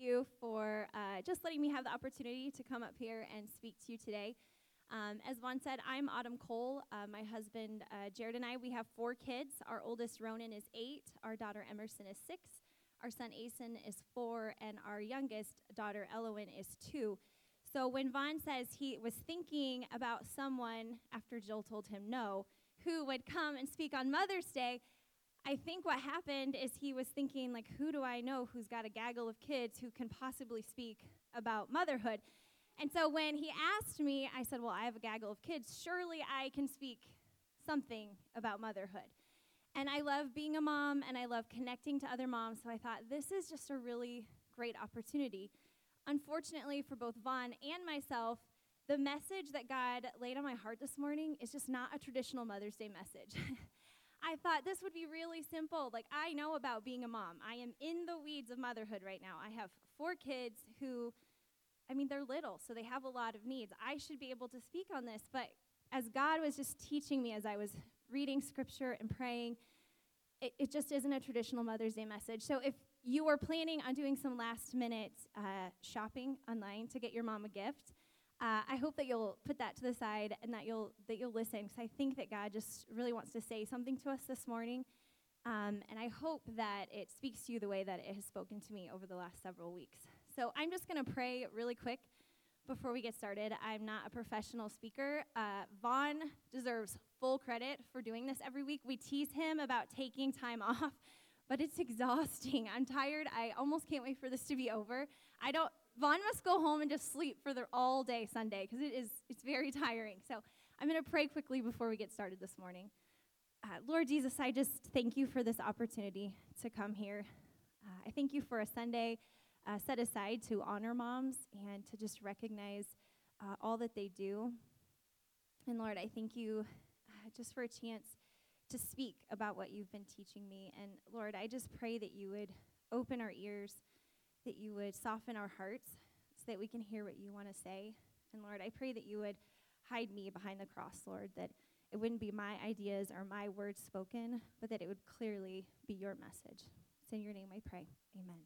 you for uh, just letting me have the opportunity to come up here and speak to you today. Um, as Vaughn said, I'm Autumn Cole. Uh, my husband, uh, Jared, and I, we have four kids. Our oldest, Ronan, is eight. Our daughter, Emerson, is six. Our son, Asen, is four. And our youngest daughter, Elowen, is two. So when Vaughn says he was thinking about someone after Jill told him no, who would come and speak on Mother's Day, I think what happened is he was thinking, like, who do I know who's got a gaggle of kids who can possibly speak about motherhood? And so when he asked me, I said, Well, I have a gaggle of kids. Surely I can speak something about motherhood. And I love being a mom and I love connecting to other moms. So I thought, this is just a really great opportunity. Unfortunately, for both Vaughn and myself, the message that God laid on my heart this morning is just not a traditional Mother's Day message. I thought this would be really simple. Like, I know about being a mom. I am in the weeds of motherhood right now. I have four kids who, I mean, they're little, so they have a lot of needs. I should be able to speak on this, but as God was just teaching me as I was reading scripture and praying, it, it just isn't a traditional Mother's Day message. So if you are planning on doing some last minute uh, shopping online to get your mom a gift, uh, I hope that you'll put that to the side and that you'll that you'll listen because I think that God just really wants to say something to us this morning, um, and I hope that it speaks to you the way that it has spoken to me over the last several weeks. So I'm just going to pray really quick before we get started. I'm not a professional speaker. Uh, Vaughn deserves full credit for doing this every week. We tease him about taking time off, but it's exhausting. I'm tired. I almost can't wait for this to be over. I don't Vaughn must go home and just sleep for the all day Sunday because it is it's very tiring. So I'm going to pray quickly before we get started this morning. Uh, Lord Jesus, I just thank you for this opportunity to come here. Uh, I thank you for a Sunday uh, set aside to honor moms and to just recognize uh, all that they do. And Lord, I thank you uh, just for a chance to speak about what you've been teaching me. And Lord, I just pray that you would open our ears that you would soften our hearts so that we can hear what you want to say. And Lord, I pray that you would hide me behind the cross, Lord, that it wouldn't be my ideas or my words spoken, but that it would clearly be your message. It's in your name I pray. Amen.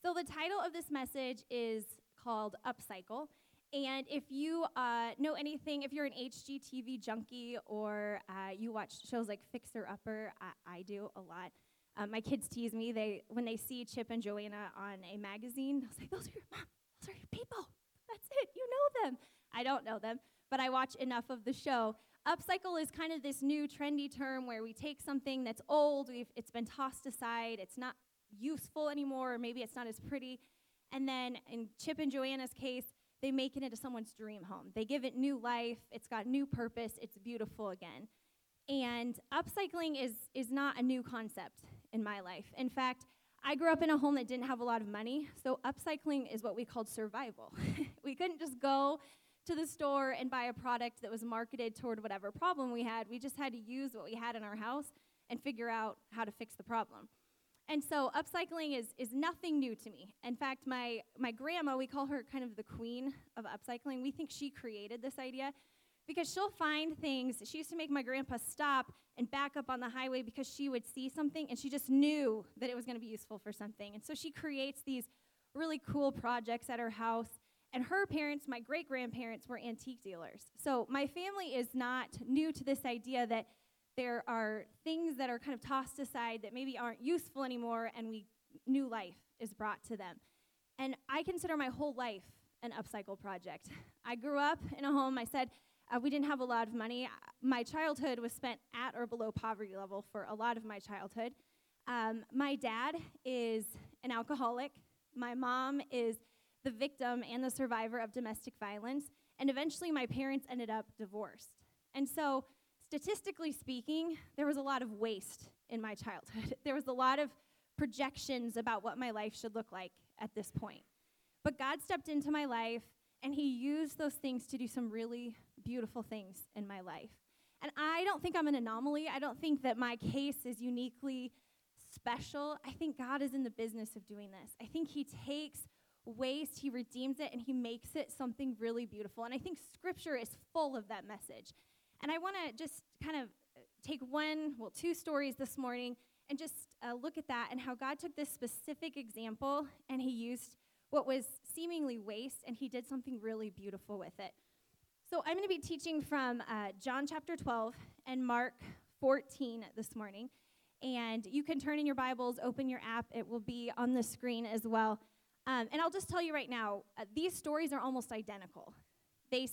So, the title of this message is called Upcycle. And if you uh, know anything, if you're an HGTV junkie or uh, you watch shows like Fixer Upper, I, I do a lot. Um, my kids tease me. They when they see Chip and Joanna on a magazine, they'll say, "Those are your mom. Those are your people. That's it. You know them." I don't know them, but I watch enough of the show. Upcycle is kind of this new trendy term where we take something that's old, it's been tossed aside, it's not useful anymore, or maybe it's not as pretty, and then in Chip and Joanna's case, they make it into someone's dream home. They give it new life, it's got new purpose, it's beautiful again. And upcycling is, is not a new concept in my life. In fact, I grew up in a home that didn't have a lot of money, so upcycling is what we called survival. we couldn't just go to the store and buy a product that was marketed toward whatever problem we had. We just had to use what we had in our house and figure out how to fix the problem. And so upcycling is, is nothing new to me. In fact, my, my grandma, we call her kind of the queen of upcycling. We think she created this idea because she'll find things. She used to make my grandpa stop and back up on the highway because she would see something and she just knew that it was going to be useful for something. And so she creates these really cool projects at her house. And her parents, my great grandparents, were antique dealers. So my family is not new to this idea that there are things that are kind of tossed aside that maybe aren't useful anymore and we new life is brought to them. And I consider my whole life an upcycle project. I grew up in a home, I said, uh, we didn't have a lot of money. My childhood was spent at or below poverty level for a lot of my childhood. Um, my dad is an alcoholic. My mom is the victim and the survivor of domestic violence. And eventually, my parents ended up divorced. And so, statistically speaking, there was a lot of waste in my childhood. there was a lot of projections about what my life should look like at this point. But God stepped into my life and He used those things to do some really beautiful things in my life. And I don't think I'm an anomaly. I don't think that my case is uniquely special. I think God is in the business of doing this. I think He takes waste, He redeems it, and He makes it something really beautiful. And I think Scripture is full of that message. And I want to just kind of take one, well, two stories this morning and just uh, look at that and how God took this specific example and he used what was seemingly waste and he did something really beautiful with it. So I'm going to be teaching from uh, John chapter 12 and Mark 14 this morning. And you can turn in your Bibles, open your app, it will be on the screen as well. Um, and I'll just tell you right now, uh, these stories are almost identical. They,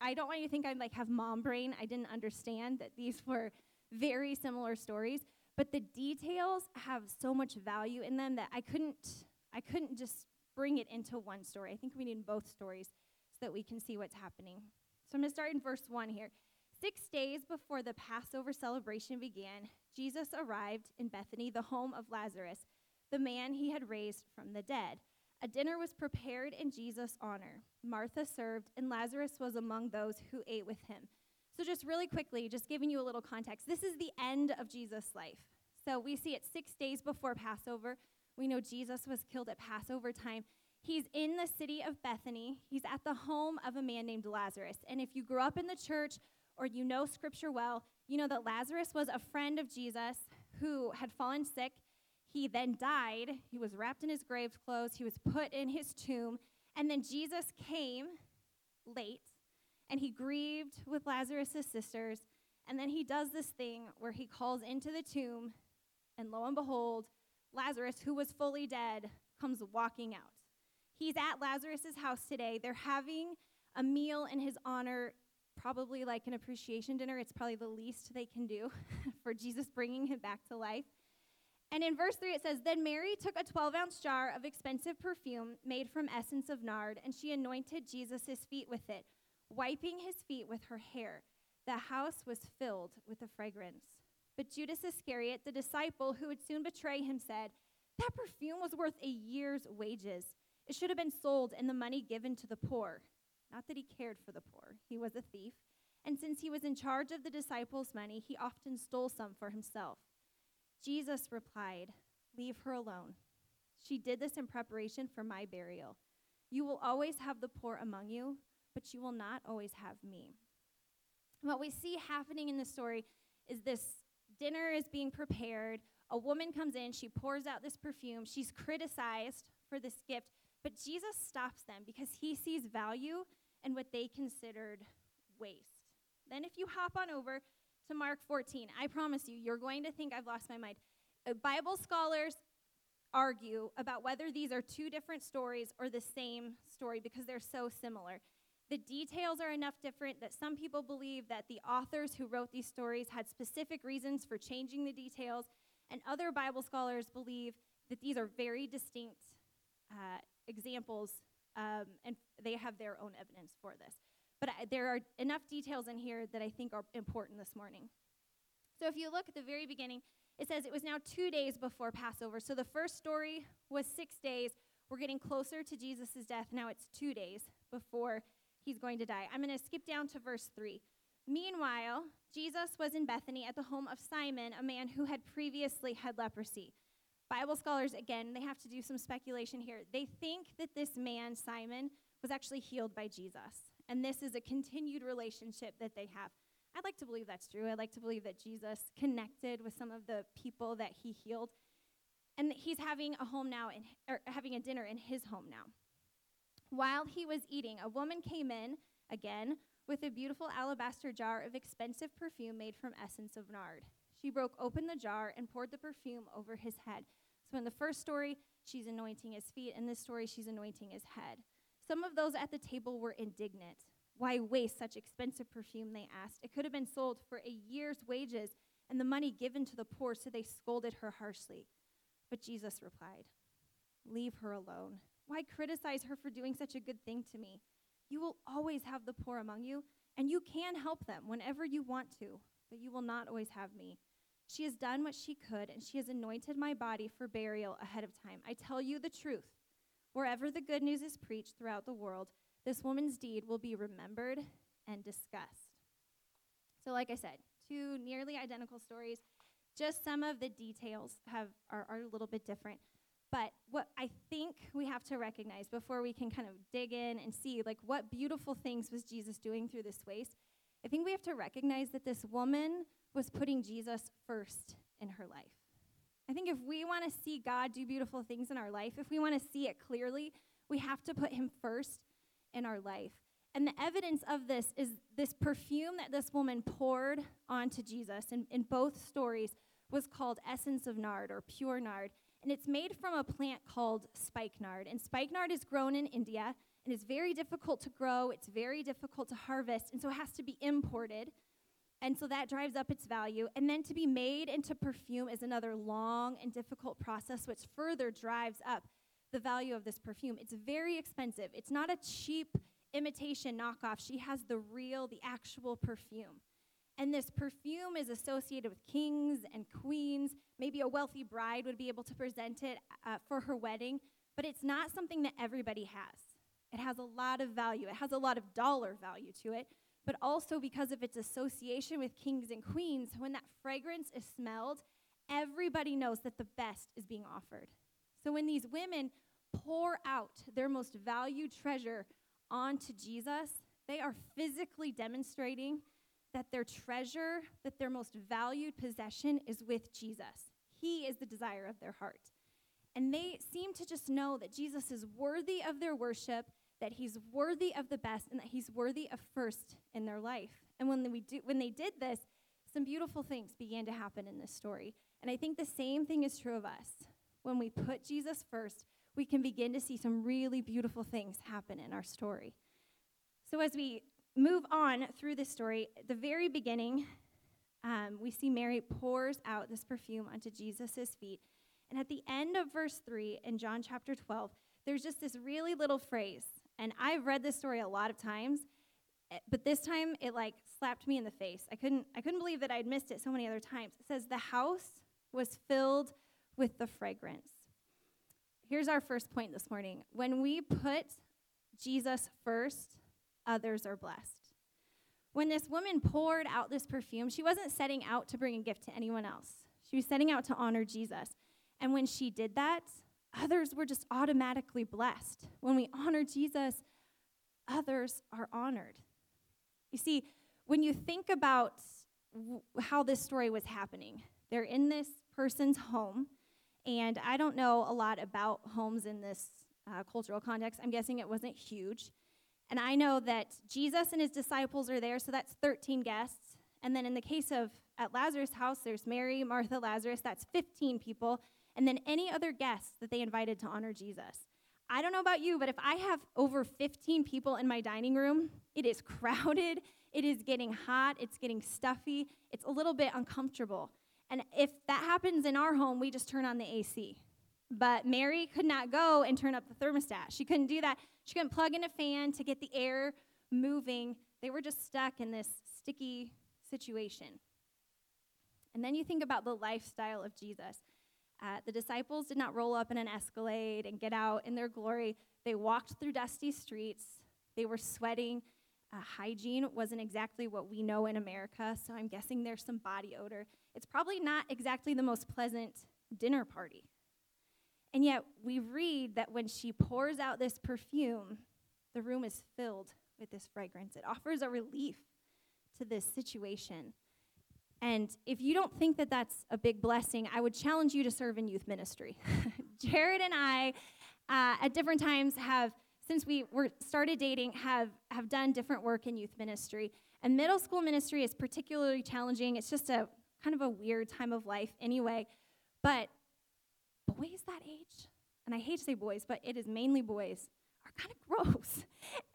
I don't want you to think I like have mom brain. I didn't understand that these were very similar stories, but the details have so much value in them that I couldn't, I couldn't just bring it into one story. I think we need both stories so that we can see what's happening. So I'm going to start in verse 1 here. Six days before the Passover celebration began, Jesus arrived in Bethany, the home of Lazarus, the man he had raised from the dead. A dinner was prepared in Jesus' honor. Martha served, and Lazarus was among those who ate with him. So, just really quickly, just giving you a little context, this is the end of Jesus' life. So, we see it six days before Passover. We know Jesus was killed at Passover time. He's in the city of Bethany. He's at the home of a man named Lazarus. And if you grew up in the church or you know scripture well, you know that Lazarus was a friend of Jesus who had fallen sick. He then died. He was wrapped in his grave clothes. He was put in his tomb. And then Jesus came late and he grieved with Lazarus' sisters. And then he does this thing where he calls into the tomb, and lo and behold, Lazarus, who was fully dead, comes walking out. He's at Lazarus's house today. They're having a meal in his honor, probably like an appreciation dinner. It's probably the least they can do for Jesus bringing him back to life. And in verse 3, it says Then Mary took a 12 ounce jar of expensive perfume made from essence of nard, and she anointed Jesus' feet with it, wiping his feet with her hair. The house was filled with the fragrance. But Judas Iscariot, the disciple who would soon betray him, said, That perfume was worth a year's wages. It should have been sold and the money given to the poor. Not that he cared for the poor, he was a thief. And since he was in charge of the disciples' money, he often stole some for himself. Jesus replied, Leave her alone. She did this in preparation for my burial. You will always have the poor among you, but you will not always have me. What we see happening in the story is this dinner is being prepared. A woman comes in, she pours out this perfume. She's criticized for this gift, but Jesus stops them because he sees value in what they considered waste. Then, if you hop on over to Mark 14, I promise you, you're going to think I've lost my mind. Uh, Bible scholars argue about whether these are two different stories or the same story because they're so similar. The details are enough different that some people believe that the authors who wrote these stories had specific reasons for changing the details, and other Bible scholars believe that these are very distinct uh, examples, um, and they have their own evidence for this. But I, there are enough details in here that I think are important this morning. So if you look at the very beginning, it says it was now two days before Passover. So the first story was six days. We're getting closer to Jesus' death. Now it's two days before he's going to die. I'm going to skip down to verse 3. Meanwhile, Jesus was in Bethany at the home of Simon, a man who had previously had leprosy. Bible scholars, again, they have to do some speculation here. They think that this man, Simon, was actually healed by Jesus. And this is a continued relationship that they have. I'd like to believe that's true. I'd like to believe that Jesus connected with some of the people that he healed. And he's having a home now, in, or having a dinner in his home now. While he was eating, a woman came in, again, with a beautiful alabaster jar of expensive perfume made from essence of nard. She broke open the jar and poured the perfume over his head. So in the first story, she's anointing his feet. In this story, she's anointing his head. Some of those at the table were indignant. Why waste such expensive perfume, they asked. It could have been sold for a year's wages and the money given to the poor, so they scolded her harshly. But Jesus replied, Leave her alone. Why criticize her for doing such a good thing to me? You will always have the poor among you, and you can help them whenever you want to, but you will not always have me. She has done what she could, and she has anointed my body for burial ahead of time. I tell you the truth. Wherever the good news is preached throughout the world, this woman's deed will be remembered and discussed. So, like I said, two nearly identical stories. Just some of the details have are, are a little bit different. But what I think we have to recognize before we can kind of dig in and see like what beautiful things was Jesus doing through this waste, I think we have to recognize that this woman was putting Jesus first in her life. I think if we want to see God do beautiful things in our life, if we want to see it clearly, we have to put Him first in our life. And the evidence of this is this perfume that this woman poured onto Jesus in, in both stories was called essence of nard or pure nard. And it's made from a plant called spikenard. And spikenard is grown in India and is very difficult to grow, it's very difficult to harvest, and so it has to be imported. And so that drives up its value. And then to be made into perfume is another long and difficult process, which further drives up the value of this perfume. It's very expensive. It's not a cheap imitation knockoff. She has the real, the actual perfume. And this perfume is associated with kings and queens. Maybe a wealthy bride would be able to present it uh, for her wedding, but it's not something that everybody has. It has a lot of value, it has a lot of dollar value to it, but also because of its association with kings and queens, when that fragrance is smelled, everybody knows that the best is being offered. So when these women pour out their most valued treasure onto Jesus, they are physically demonstrating that their treasure, that their most valued possession is with Jesus. He is the desire of their heart. And they seem to just know that Jesus is worthy of their worship, that he's worthy of the best, and that he's worthy of first in their life. And when, we do, when they did this, some beautiful things began to happen in this story. And I think the same thing is true of us. When we put Jesus first, we can begin to see some really beautiful things happen in our story. So, as we move on through this story, at the very beginning, um, we see Mary pours out this perfume onto Jesus' feet. And at the end of verse 3 in John chapter 12, there's just this really little phrase. And I've read this story a lot of times, eh, but this time it like slapped me in the face. I couldn't, I couldn't believe that I'd missed it so many other times. It says, The house was filled with the fragrance. Here's our first point this morning. When we put Jesus first, others are blessed. When this woman poured out this perfume, she wasn't setting out to bring a gift to anyone else. She was setting out to honor Jesus. And when she did that, others were just automatically blessed. When we honor Jesus, others are honored. You see, when you think about w- how this story was happening, they're in this person's home, and I don't know a lot about homes in this uh, cultural context. I'm guessing it wasn't huge. And I know that Jesus and his disciples are there, so that's 13 guests. And then in the case of at Lazarus' house, there's Mary, Martha, Lazarus, that's 15 people. And then any other guests that they invited to honor Jesus. I don't know about you, but if I have over 15 people in my dining room, it is crowded, it is getting hot, it's getting stuffy, it's a little bit uncomfortable. And if that happens in our home, we just turn on the AC. But Mary could not go and turn up the thermostat. She couldn't do that. She couldn't plug in a fan to get the air moving. They were just stuck in this sticky situation. And then you think about the lifestyle of Jesus. Uh, the disciples did not roll up in an escalade and get out in their glory. They walked through dusty streets. They were sweating. Uh, hygiene wasn't exactly what we know in America, so I'm guessing there's some body odor. It's probably not exactly the most pleasant dinner party. And yet, we read that when she pours out this perfume, the room is filled with this fragrance. It offers a relief to this situation. And if you don't think that that's a big blessing, I would challenge you to serve in youth ministry. Jared and I, uh, at different times, have since we were started dating, have have done different work in youth ministry. And middle school ministry is particularly challenging. It's just a kind of a weird time of life, anyway. But boys that age, and I hate to say boys, but it is mainly boys, are kind of gross.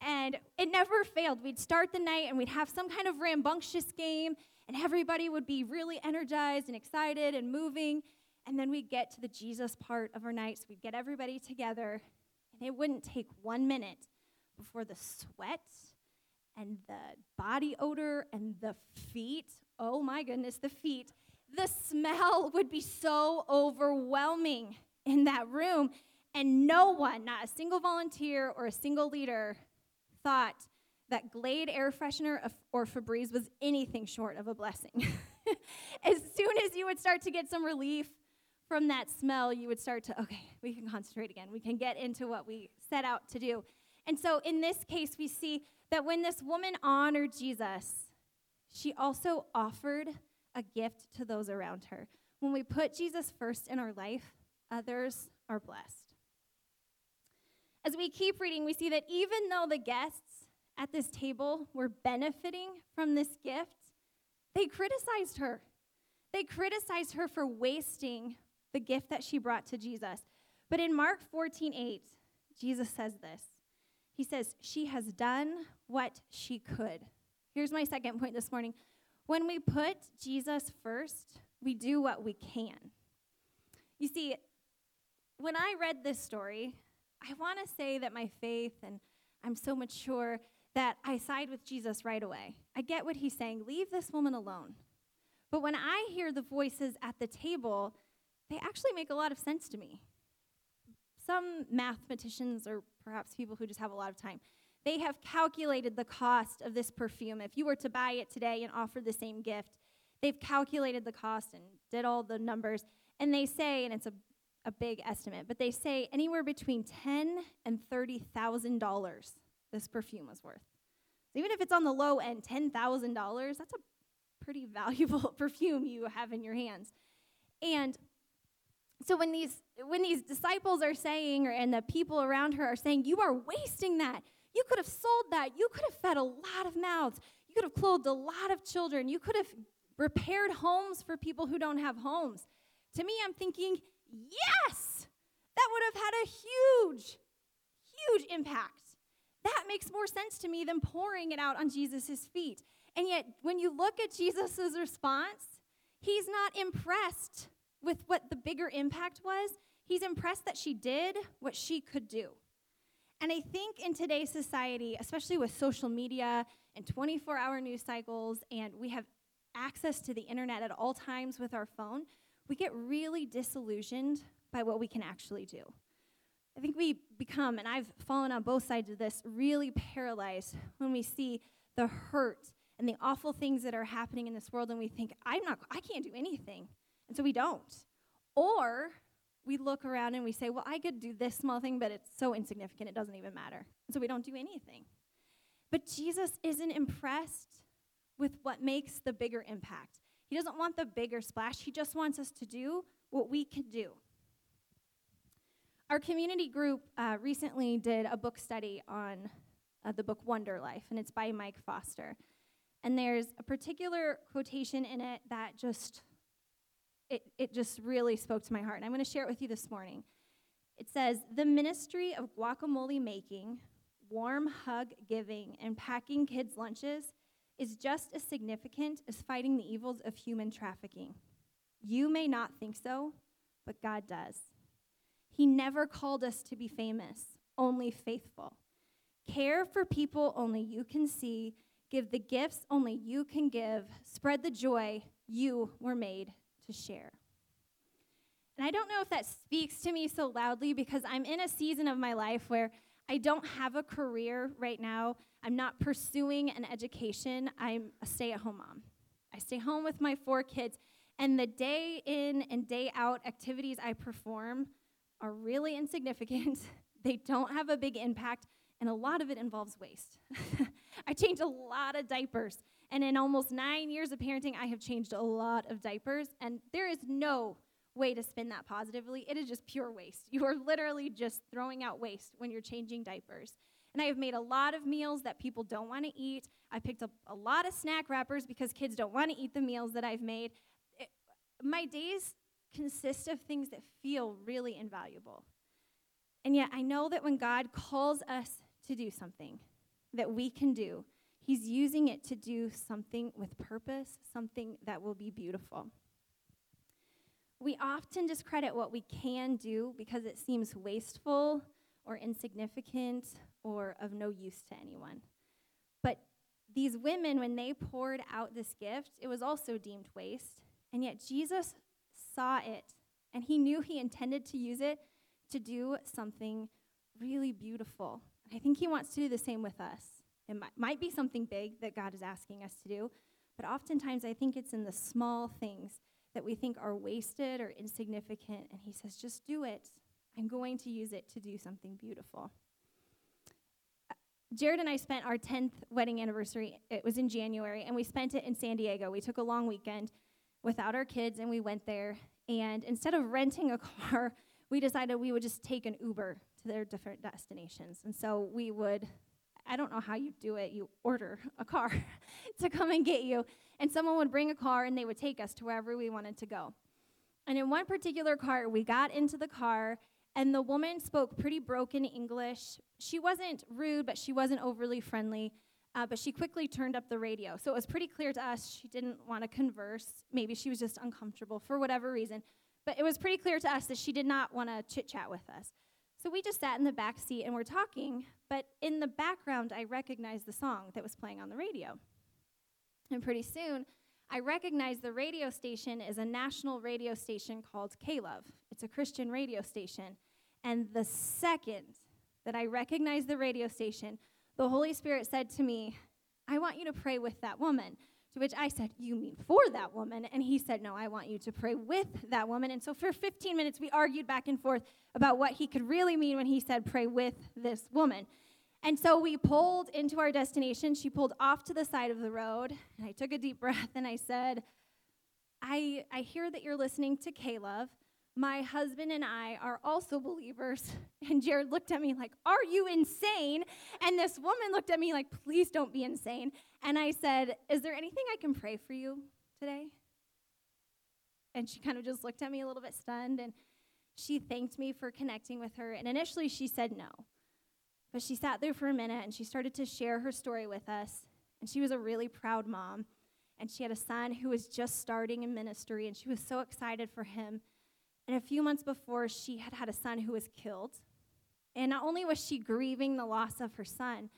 And it never failed. We'd start the night and we'd have some kind of rambunctious game, and everybody would be really energized and excited and moving. And then we'd get to the Jesus part of our night, so we'd get everybody together, and it wouldn't take one minute before the sweat and the body odor and the feet oh my goodness, the feet the smell would be so overwhelming in that room. And no one, not a single volunteer or a single leader, thought that Glade air freshener or Febreze was anything short of a blessing. as soon as you would start to get some relief from that smell, you would start to, okay, we can concentrate again. We can get into what we set out to do. And so in this case, we see that when this woman honored Jesus, she also offered a gift to those around her. when we put Jesus first in our life, others are blessed. As we keep reading, we see that even though the guests at this table were benefiting from this gift, they criticized her. They criticized her for wasting the gift that she brought to Jesus. But in Mark 14 8, Jesus says this He says, She has done what she could. Here's my second point this morning. When we put Jesus first, we do what we can. You see, when I read this story, I want to say that my faith and I'm so mature that I side with Jesus right away. I get what he's saying. Leave this woman alone. But when I hear the voices at the table, they actually make a lot of sense to me. Some mathematicians, or perhaps people who just have a lot of time, they have calculated the cost of this perfume. If you were to buy it today and offer the same gift, they've calculated the cost and did all the numbers. And they say, and it's a, a big estimate, but they say anywhere between ten and thirty thousand dollars this perfume was worth. Even if it's on the low end, ten thousand dollars, that's a pretty valuable perfume you have in your hands. And so when these when these disciples are saying or, and the people around her are saying you are wasting that you could have sold that. You could have fed a lot of mouths. You could have clothed a lot of children. You could have repaired homes for people who don't have homes. To me i'm thinking yes that would have had a huge huge impact. That makes more sense to me than pouring it out on jesus' feet. And yet when you look at jesus' response he's not impressed with what the bigger impact was. He's impressed that she did what she could do. And I think in today's society, especially with social media and 24 hour news cycles, and we have access to the internet at all times with our phone, we get really disillusioned by what we can actually do. I think we become, and I've fallen on both sides of this, really paralyzed when we see the hurt and the awful things that are happening in this world, and we think, I'm not, I can't do anything. And so we don't. Or we look around and we say, well, I could do this small thing, but it's so insignificant, it doesn't even matter. So we don't do anything. But Jesus isn't impressed with what makes the bigger impact. He doesn't want the bigger splash. He just wants us to do what we can do. Our community group uh, recently did a book study on uh, the book Wonder Life, and it's by Mike Foster. And there's a particular quotation in it that just it, it just really spoke to my heart. And I'm going to share it with you this morning. It says, The ministry of guacamole making, warm hug giving, and packing kids' lunches is just as significant as fighting the evils of human trafficking. You may not think so, but God does. He never called us to be famous, only faithful. Care for people only you can see, give the gifts only you can give, spread the joy you were made to share. And I don't know if that speaks to me so loudly because I'm in a season of my life where I don't have a career right now. I'm not pursuing an education. I'm a stay at home mom. I stay home with my four kids, and the day in and day out activities I perform are really insignificant. they don't have a big impact, and a lot of it involves waste. I change a lot of diapers. And in almost nine years of parenting, I have changed a lot of diapers, and there is no way to spin that positively. It is just pure waste. You are literally just throwing out waste when you're changing diapers. And I have made a lot of meals that people don't want to eat. I picked up a lot of snack wrappers because kids don't want to eat the meals that I've made. It, my days consist of things that feel really invaluable. And yet, I know that when God calls us to do something that we can do, He's using it to do something with purpose, something that will be beautiful. We often discredit what we can do because it seems wasteful or insignificant or of no use to anyone. But these women, when they poured out this gift, it was also deemed waste. And yet Jesus saw it and he knew he intended to use it to do something really beautiful. I think he wants to do the same with us. It might, might be something big that God is asking us to do, but oftentimes I think it's in the small things that we think are wasted or insignificant. And He says, just do it. I'm going to use it to do something beautiful. Uh, Jared and I spent our 10th wedding anniversary, it was in January, and we spent it in San Diego. We took a long weekend without our kids, and we went there. And instead of renting a car, we decided we would just take an Uber to their different destinations. And so we would, I don't know how you do it, you order a car to come and get you. And someone would bring a car and they would take us to wherever we wanted to go. And in one particular car, we got into the car and the woman spoke pretty broken English. She wasn't rude, but she wasn't overly friendly. Uh, but she quickly turned up the radio. So it was pretty clear to us she didn't want to converse. Maybe she was just uncomfortable for whatever reason. But it was pretty clear to us that she did not want to chit chat with us. So we just sat in the back seat and we're talking. But in the background, I recognized the song that was playing on the radio. And pretty soon, I recognized the radio station is a national radio station called K-Love. It's a Christian radio station. And the second that I recognized the radio station, the Holy Spirit said to me, I want you to pray with that woman. To which I said, You mean for that woman? And he said, No, I want you to pray with that woman. And so for 15 minutes, we argued back and forth about what he could really mean when he said, Pray with this woman. And so we pulled into our destination. She pulled off to the side of the road. And I took a deep breath and I said, I, I hear that you're listening to K-Love my husband and I are also believers. And Jared looked at me like, Are you insane? And this woman looked at me like, Please don't be insane. And I said, Is there anything I can pray for you today? And she kind of just looked at me a little bit stunned and she thanked me for connecting with her. And initially she said no. But she sat there for a minute and she started to share her story with us. And she was a really proud mom. And she had a son who was just starting in ministry and she was so excited for him. And a few months before, she had had a son who was killed. And not only was she grieving the loss of her son,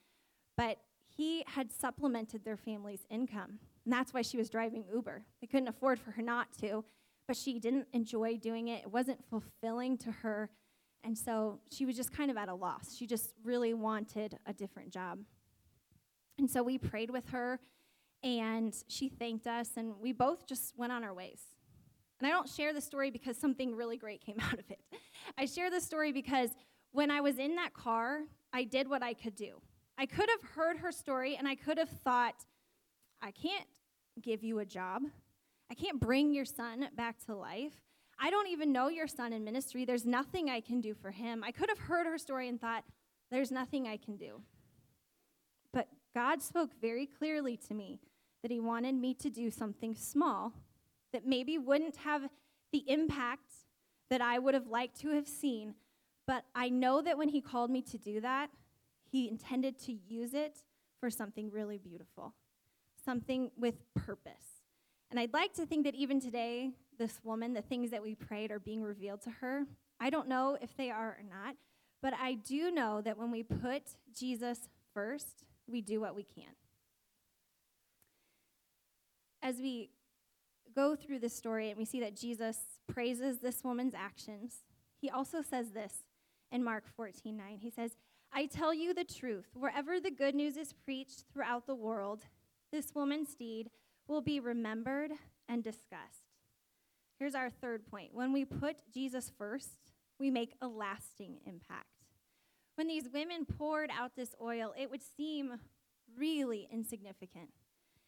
but he had supplemented their family's income. And that's why she was driving Uber. They couldn't afford for her not to, but she didn't enjoy doing it. It wasn't fulfilling to her. And so she was just kind of at a loss. She just really wanted a different job. And so we prayed with her, and she thanked us, and we both just went on our ways. And I don't share the story because something really great came out of it. I share the story because when I was in that car, I did what I could do. I could have heard her story and I could have thought, I can't give you a job. I can't bring your son back to life. I don't even know your son in ministry. There's nothing I can do for him. I could have heard her story and thought, there's nothing I can do. But God spoke very clearly to me that He wanted me to do something small that maybe wouldn't have the impact that I would have liked to have seen. But I know that when He called me to do that, He intended to use it for something really beautiful, something with purpose. And I'd like to think that even today, this woman, the things that we prayed are being revealed to her. I don't know if they are or not, but I do know that when we put Jesus first, we do what we can. As we go through this story and we see that Jesus praises this woman's actions, he also says this in Mark 14 9. He says, I tell you the truth, wherever the good news is preached throughout the world, this woman's deed will be remembered and discussed. Here's our third point. When we put Jesus first, we make a lasting impact. When these women poured out this oil, it would seem really insignificant.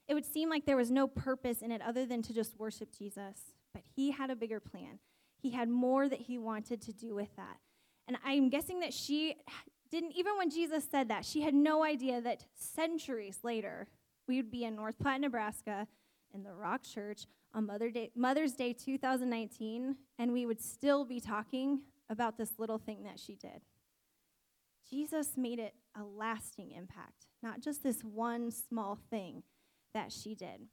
It would seem like there was no purpose in it other than to just worship Jesus. But he had a bigger plan. He had more that he wanted to do with that. And I'm guessing that she didn't, even when Jesus said that, she had no idea that centuries later, we would be in North Platte, Nebraska, in the Rock Church on Mother Day, Mother's Day 2019, and we would still be talking about this little thing that she did. Jesus made it a lasting impact, not just this one small thing that she did.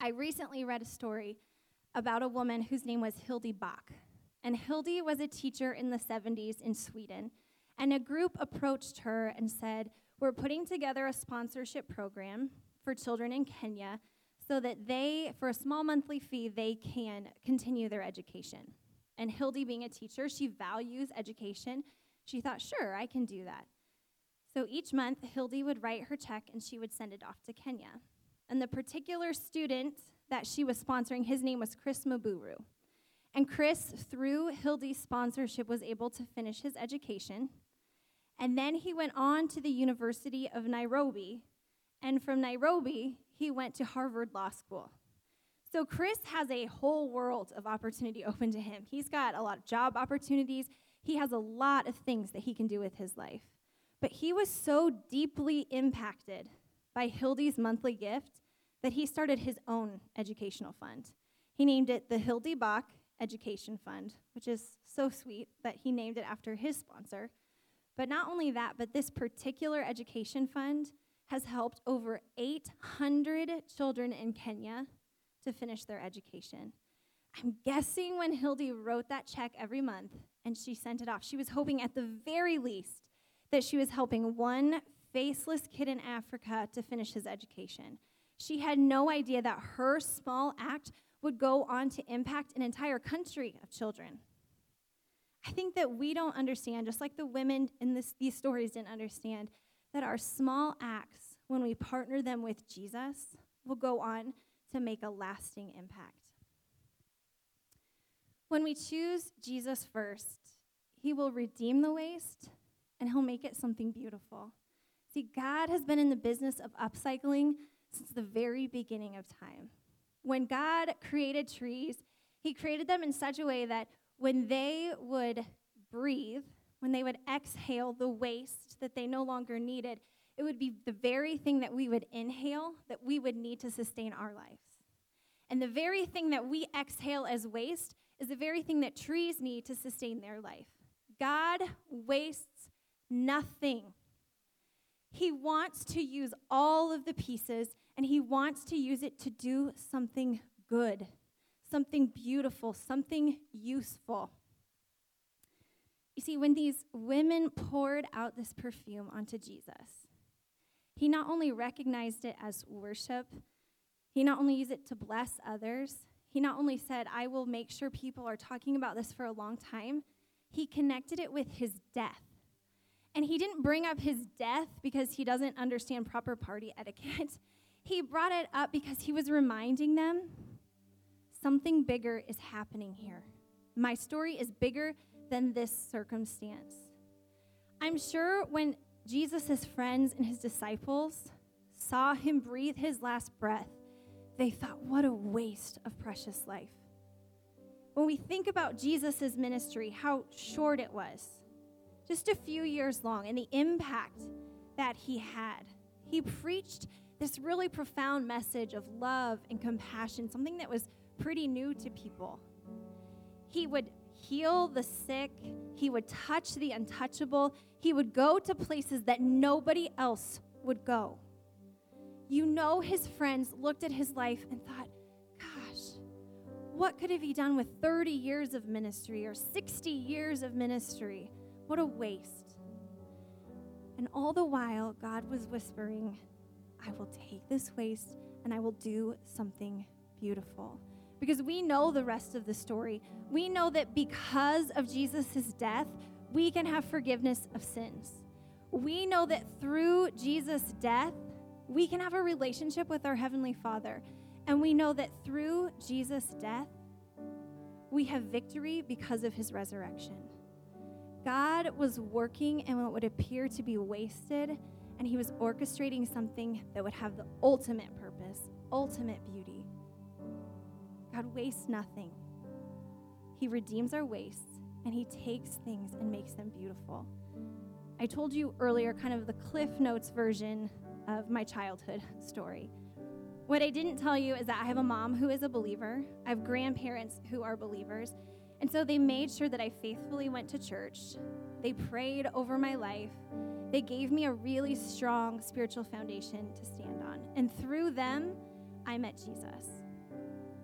I recently read a story about a woman whose name was Hildy Back. And Hildy was a teacher in the 70s in Sweden. And a group approached her and said, We're putting together a sponsorship program for children in Kenya so that they, for a small monthly fee, they can continue their education. And Hildy, being a teacher, she values education. She thought, Sure, I can do that. So each month, Hildy would write her check and she would send it off to Kenya. And the particular student that she was sponsoring, his name was Chris Mburu. And Chris, through Hildy's sponsorship, was able to finish his education. And then he went on to the University of Nairobi. And from Nairobi, he went to Harvard Law School. So, Chris has a whole world of opportunity open to him. He's got a lot of job opportunities, he has a lot of things that he can do with his life. But he was so deeply impacted by Hildy's monthly gift that he started his own educational fund. He named it the Hildy Back Education Fund, which is so sweet that he named it after his sponsor. But not only that, but this particular education fund has helped over 800 children in Kenya to finish their education. I'm guessing when Hildy wrote that check every month and she sent it off, she was hoping at the very least that she was helping one faceless kid in Africa to finish his education. She had no idea that her small act would go on to impact an entire country of children. I think that we don't understand, just like the women in this, these stories didn't understand, that our small acts, when we partner them with Jesus, will go on to make a lasting impact. When we choose Jesus first, he will redeem the waste and he'll make it something beautiful. See, God has been in the business of upcycling since the very beginning of time. When God created trees, he created them in such a way that when they would breathe, when they would exhale the waste that they no longer needed, it would be the very thing that we would inhale that we would need to sustain our lives. And the very thing that we exhale as waste is the very thing that trees need to sustain their life. God wastes nothing. He wants to use all of the pieces and he wants to use it to do something good something beautiful, something useful. You see, when these women poured out this perfume onto Jesus, he not only recognized it as worship, he not only used it to bless others, he not only said, I will make sure people are talking about this for a long time, he connected it with his death. And he didn't bring up his death because he doesn't understand proper party etiquette. He brought it up because he was reminding them Something bigger is happening here. My story is bigger than this circumstance. I'm sure when Jesus' friends and his disciples saw him breathe his last breath, they thought, what a waste of precious life. When we think about Jesus' ministry, how short it was, just a few years long, and the impact that he had, he preached this really profound message of love and compassion, something that was pretty new to people. He would heal the sick, he would touch the untouchable, he would go to places that nobody else would go. You know, his friends looked at his life and thought, gosh, what could have he done with 30 years of ministry or 60 years of ministry? What a waste. And all the while, God was whispering, I will take this waste and I will do something beautiful because we know the rest of the story. We know that because of Jesus' death, we can have forgiveness of sins. We know that through Jesus' death, we can have a relationship with our Heavenly Father. And we know that through Jesus' death, we have victory because of his resurrection. God was working in what would appear to be wasted, and he was orchestrating something that would have the ultimate purpose, ultimate beauty. God wastes nothing. He redeems our wastes and He takes things and makes them beautiful. I told you earlier kind of the Cliff Notes version of my childhood story. What I didn't tell you is that I have a mom who is a believer, I have grandparents who are believers, and so they made sure that I faithfully went to church. They prayed over my life. They gave me a really strong spiritual foundation to stand on. And through them, I met Jesus.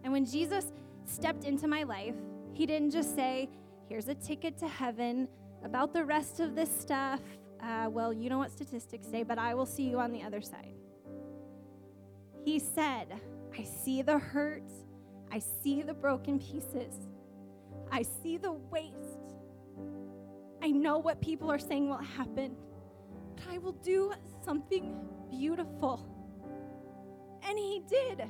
And when Jesus stepped into my life, he didn't just say, Here's a ticket to heaven. About the rest of this stuff, uh, well, you know what statistics say, but I will see you on the other side. He said, I see the hurt, I see the broken pieces, I see the waste. I know what people are saying will happen, but I will do something beautiful. And he did.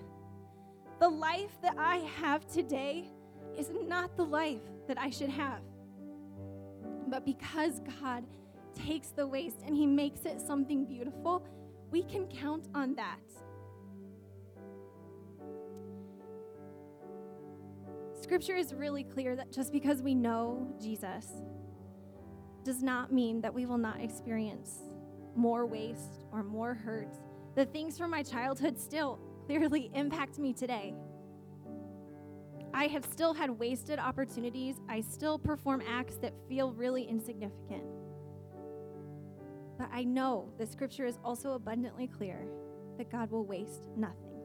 The life that I have today is not the life that I should have. But because God takes the waste and He makes it something beautiful, we can count on that. scripture is really clear that just because we know Jesus does not mean that we will not experience more waste or more hurt. The things from my childhood still clearly impact me today. I have still had wasted opportunities. I still perform acts that feel really insignificant. But I know the scripture is also abundantly clear that God will waste nothing.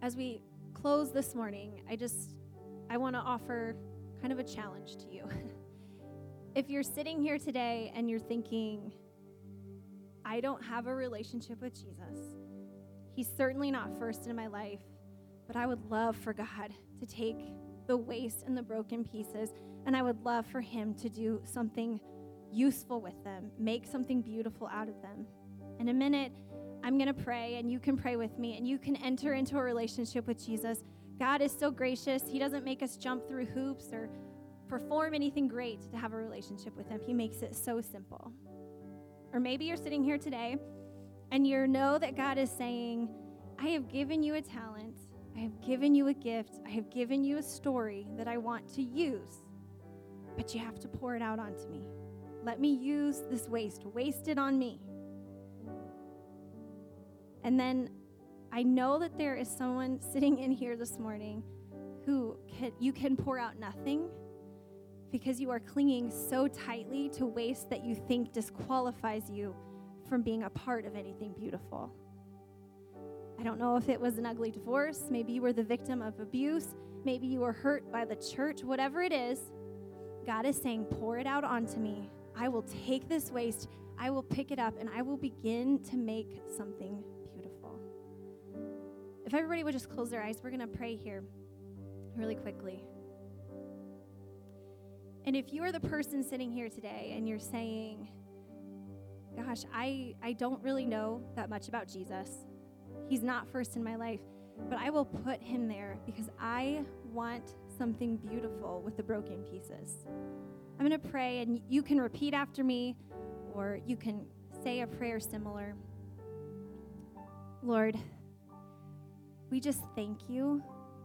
As we close this morning, I just I want to offer kind of a challenge to you. if you're sitting here today and you're thinking, I don't have a relationship with Jesus, He's certainly not first in my life, but I would love for God to take the waste and the broken pieces, and I would love for Him to do something useful with them, make something beautiful out of them. In a minute, I'm going to pray, and you can pray with me, and you can enter into a relationship with Jesus. God is so gracious. He doesn't make us jump through hoops or perform anything great to have a relationship with Him, He makes it so simple. Or maybe you're sitting here today and you know that God is saying, I have given you a talent, I have given you a gift, I have given you a story that I want to use, but you have to pour it out onto me. Let me use this waste, waste it on me. And then I know that there is someone sitting in here this morning who can, you can pour out nothing because you are clinging so tightly to waste that you think disqualifies you from being a part of anything beautiful. I don't know if it was an ugly divorce, maybe you were the victim of abuse, maybe you were hurt by the church, whatever it is, God is saying, pour it out onto me. I will take this waste, I will pick it up, and I will begin to make something beautiful. If everybody would just close their eyes, we're going to pray here really quickly. And if you are the person sitting here today and you're saying, gosh, I, I don't really know that much about Jesus. He's not first in my life, but I will put him there because I want something beautiful with the broken pieces. I'm going to pray, and you can repeat after me, or you can say a prayer similar. Lord, we just thank you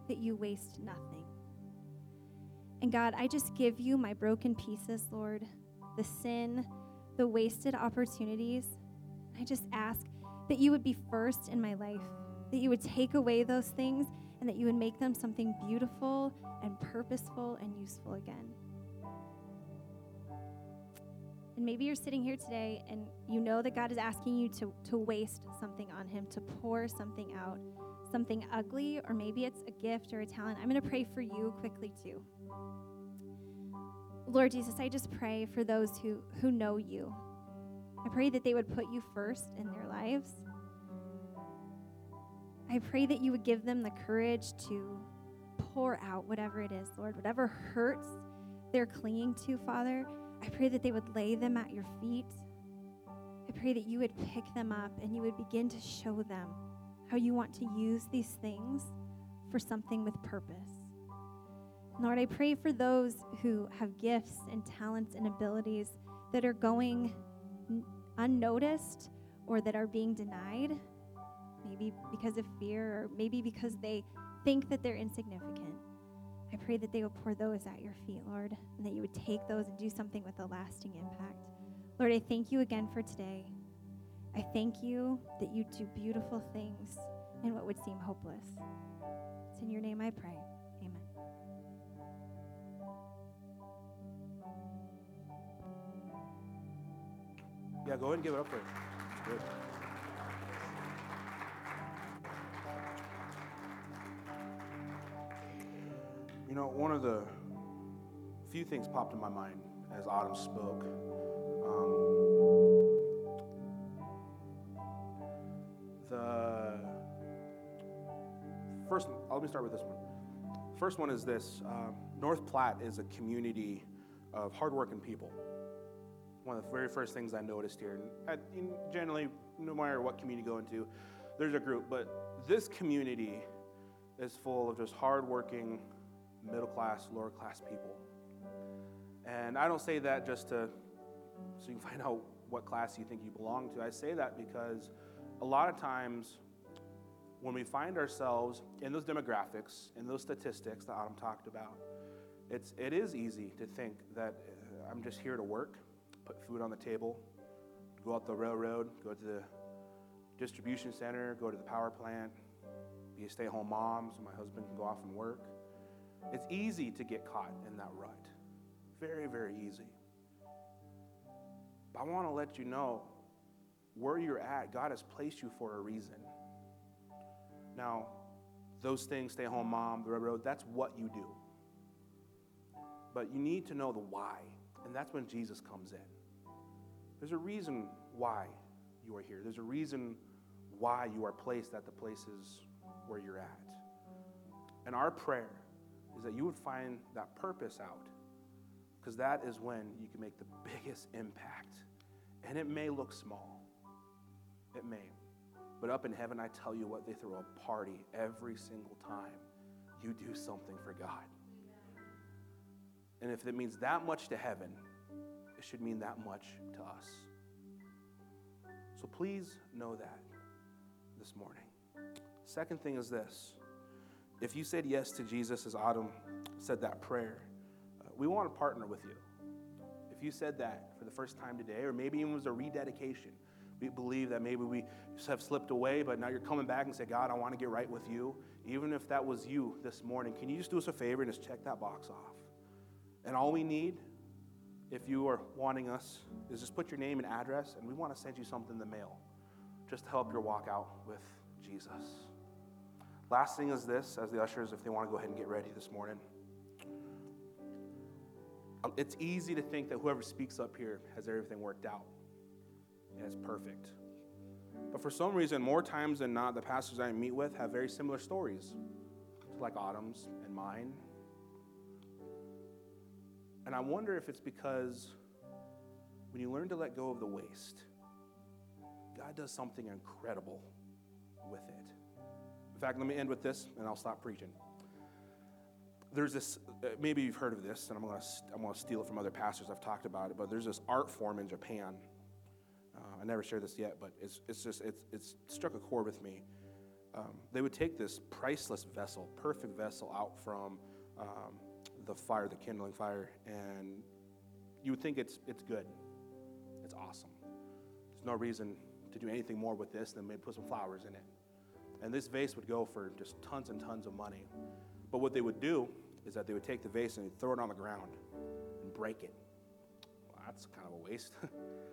that you waste nothing. And God, I just give you my broken pieces, Lord, the sin, the wasted opportunities. I just ask that you would be first in my life, that you would take away those things, and that you would make them something beautiful and purposeful and useful again. And maybe you're sitting here today and you know that God is asking you to, to waste something on Him, to pour something out, something ugly, or maybe it's a gift or a talent. I'm going to pray for you quickly too. Lord Jesus, I just pray for those who, who know you. I pray that they would put you first in their lives. I pray that you would give them the courage to pour out whatever it is, Lord, whatever hurts they're clinging to, Father. I pray that they would lay them at your feet. I pray that you would pick them up and you would begin to show them how you want to use these things for something with purpose. Lord, I pray for those who have gifts and talents and abilities that are going unnoticed or that are being denied, maybe because of fear or maybe because they think that they're insignificant. I pray that they would pour those at your feet, Lord, and that you would take those and do something with a lasting impact. Lord, I thank you again for today. I thank you that you do beautiful things in what would seem hopeless. It's in your name I pray. Amen. Yeah, go ahead and give it up for it. Good. You know, one of the few things popped in my mind as Autumn spoke. Um, the first, let me start with this one. First one is this um, North Platte is a community of hardworking people one of the very first things I noticed here. Generally, no matter what community you go into, there's a group, but this community is full of just hardworking, middle class, lower class people. And I don't say that just to so you can find out what class you think you belong to. I say that because a lot of times when we find ourselves in those demographics, in those statistics that Adam talked about, it's, it is easy to think that uh, I'm just here to work, put food on the table, go out the railroad, go to the distribution center, go to the power plant, be a stay at home mom so my husband can go off and work. It's easy to get caught in that rut. Very, very easy. But I want to let you know where you're at, God has placed you for a reason. Now, those things, stay home mom, the railroad, that's what you do. But you need to know the why, and that's when Jesus comes in. There's a reason why you are here, there's a reason why you are placed at the places where you're at. And our prayer is that you would find that purpose out, because that is when you can make the biggest impact. And it may look small, it may. But up in heaven, I tell you what, they throw a party every single time you do something for God. And if it means that much to heaven, it should mean that much to us. So please know that this morning. Second thing is this if you said yes to Jesus as Autumn said that prayer, uh, we want to partner with you. If you said that for the first time today, or maybe even was a rededication, believe that maybe we have slipped away, but now you're coming back and say, God, I want to get right with you. Even if that was you this morning, can you just do us a favor and just check that box off? And all we need, if you are wanting us, is just put your name and address, and we want to send you something in the mail just to help your walk out with Jesus. Last thing is this, as the ushers, if they want to go ahead and get ready this morning. Um, it's easy to think that whoever speaks up here has everything worked out and it's perfect. But for some reason, more times than not, the pastors I meet with have very similar stories, like Autumn's and mine. And I wonder if it's because when you learn to let go of the waste, God does something incredible with it. In fact, let me end with this and I'll stop preaching. There's this, uh, maybe you've heard of this, and I'm to I'm gonna steal it from other pastors. I've talked about it, but there's this art form in Japan I never shared this yet, but it's, it's just, it's, it's struck a chord with me. Um, they would take this priceless vessel, perfect vessel, out from um, the fire, the kindling fire, and you would think it's, it's good. It's awesome. There's no reason to do anything more with this than maybe put some flowers in it. And this vase would go for just tons and tons of money. But what they would do is that they would take the vase and throw it on the ground and break it. Well, that's kind of a waste.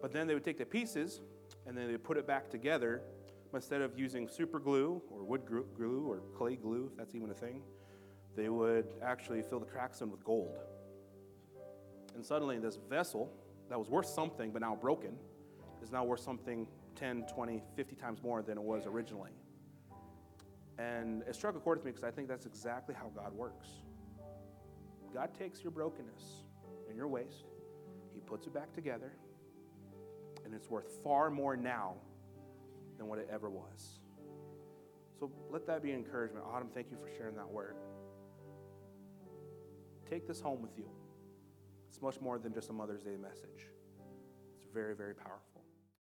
But then they would take the pieces and then they would put it back together. But Instead of using super glue or wood glue or clay glue, if that's even a thing, they would actually fill the cracks in with gold. And suddenly, this vessel that was worth something but now broken is now worth something 10, 20, 50 times more than it was originally. And it struck a chord with me because I think that's exactly how God works. God takes your brokenness and your waste, He puts it back together, and it's worth far more now than what it ever was. So let that be encouragement. Autumn, thank you for sharing that word. Take this home with you. It's much more than just a Mother's Day message, it's very, very powerful.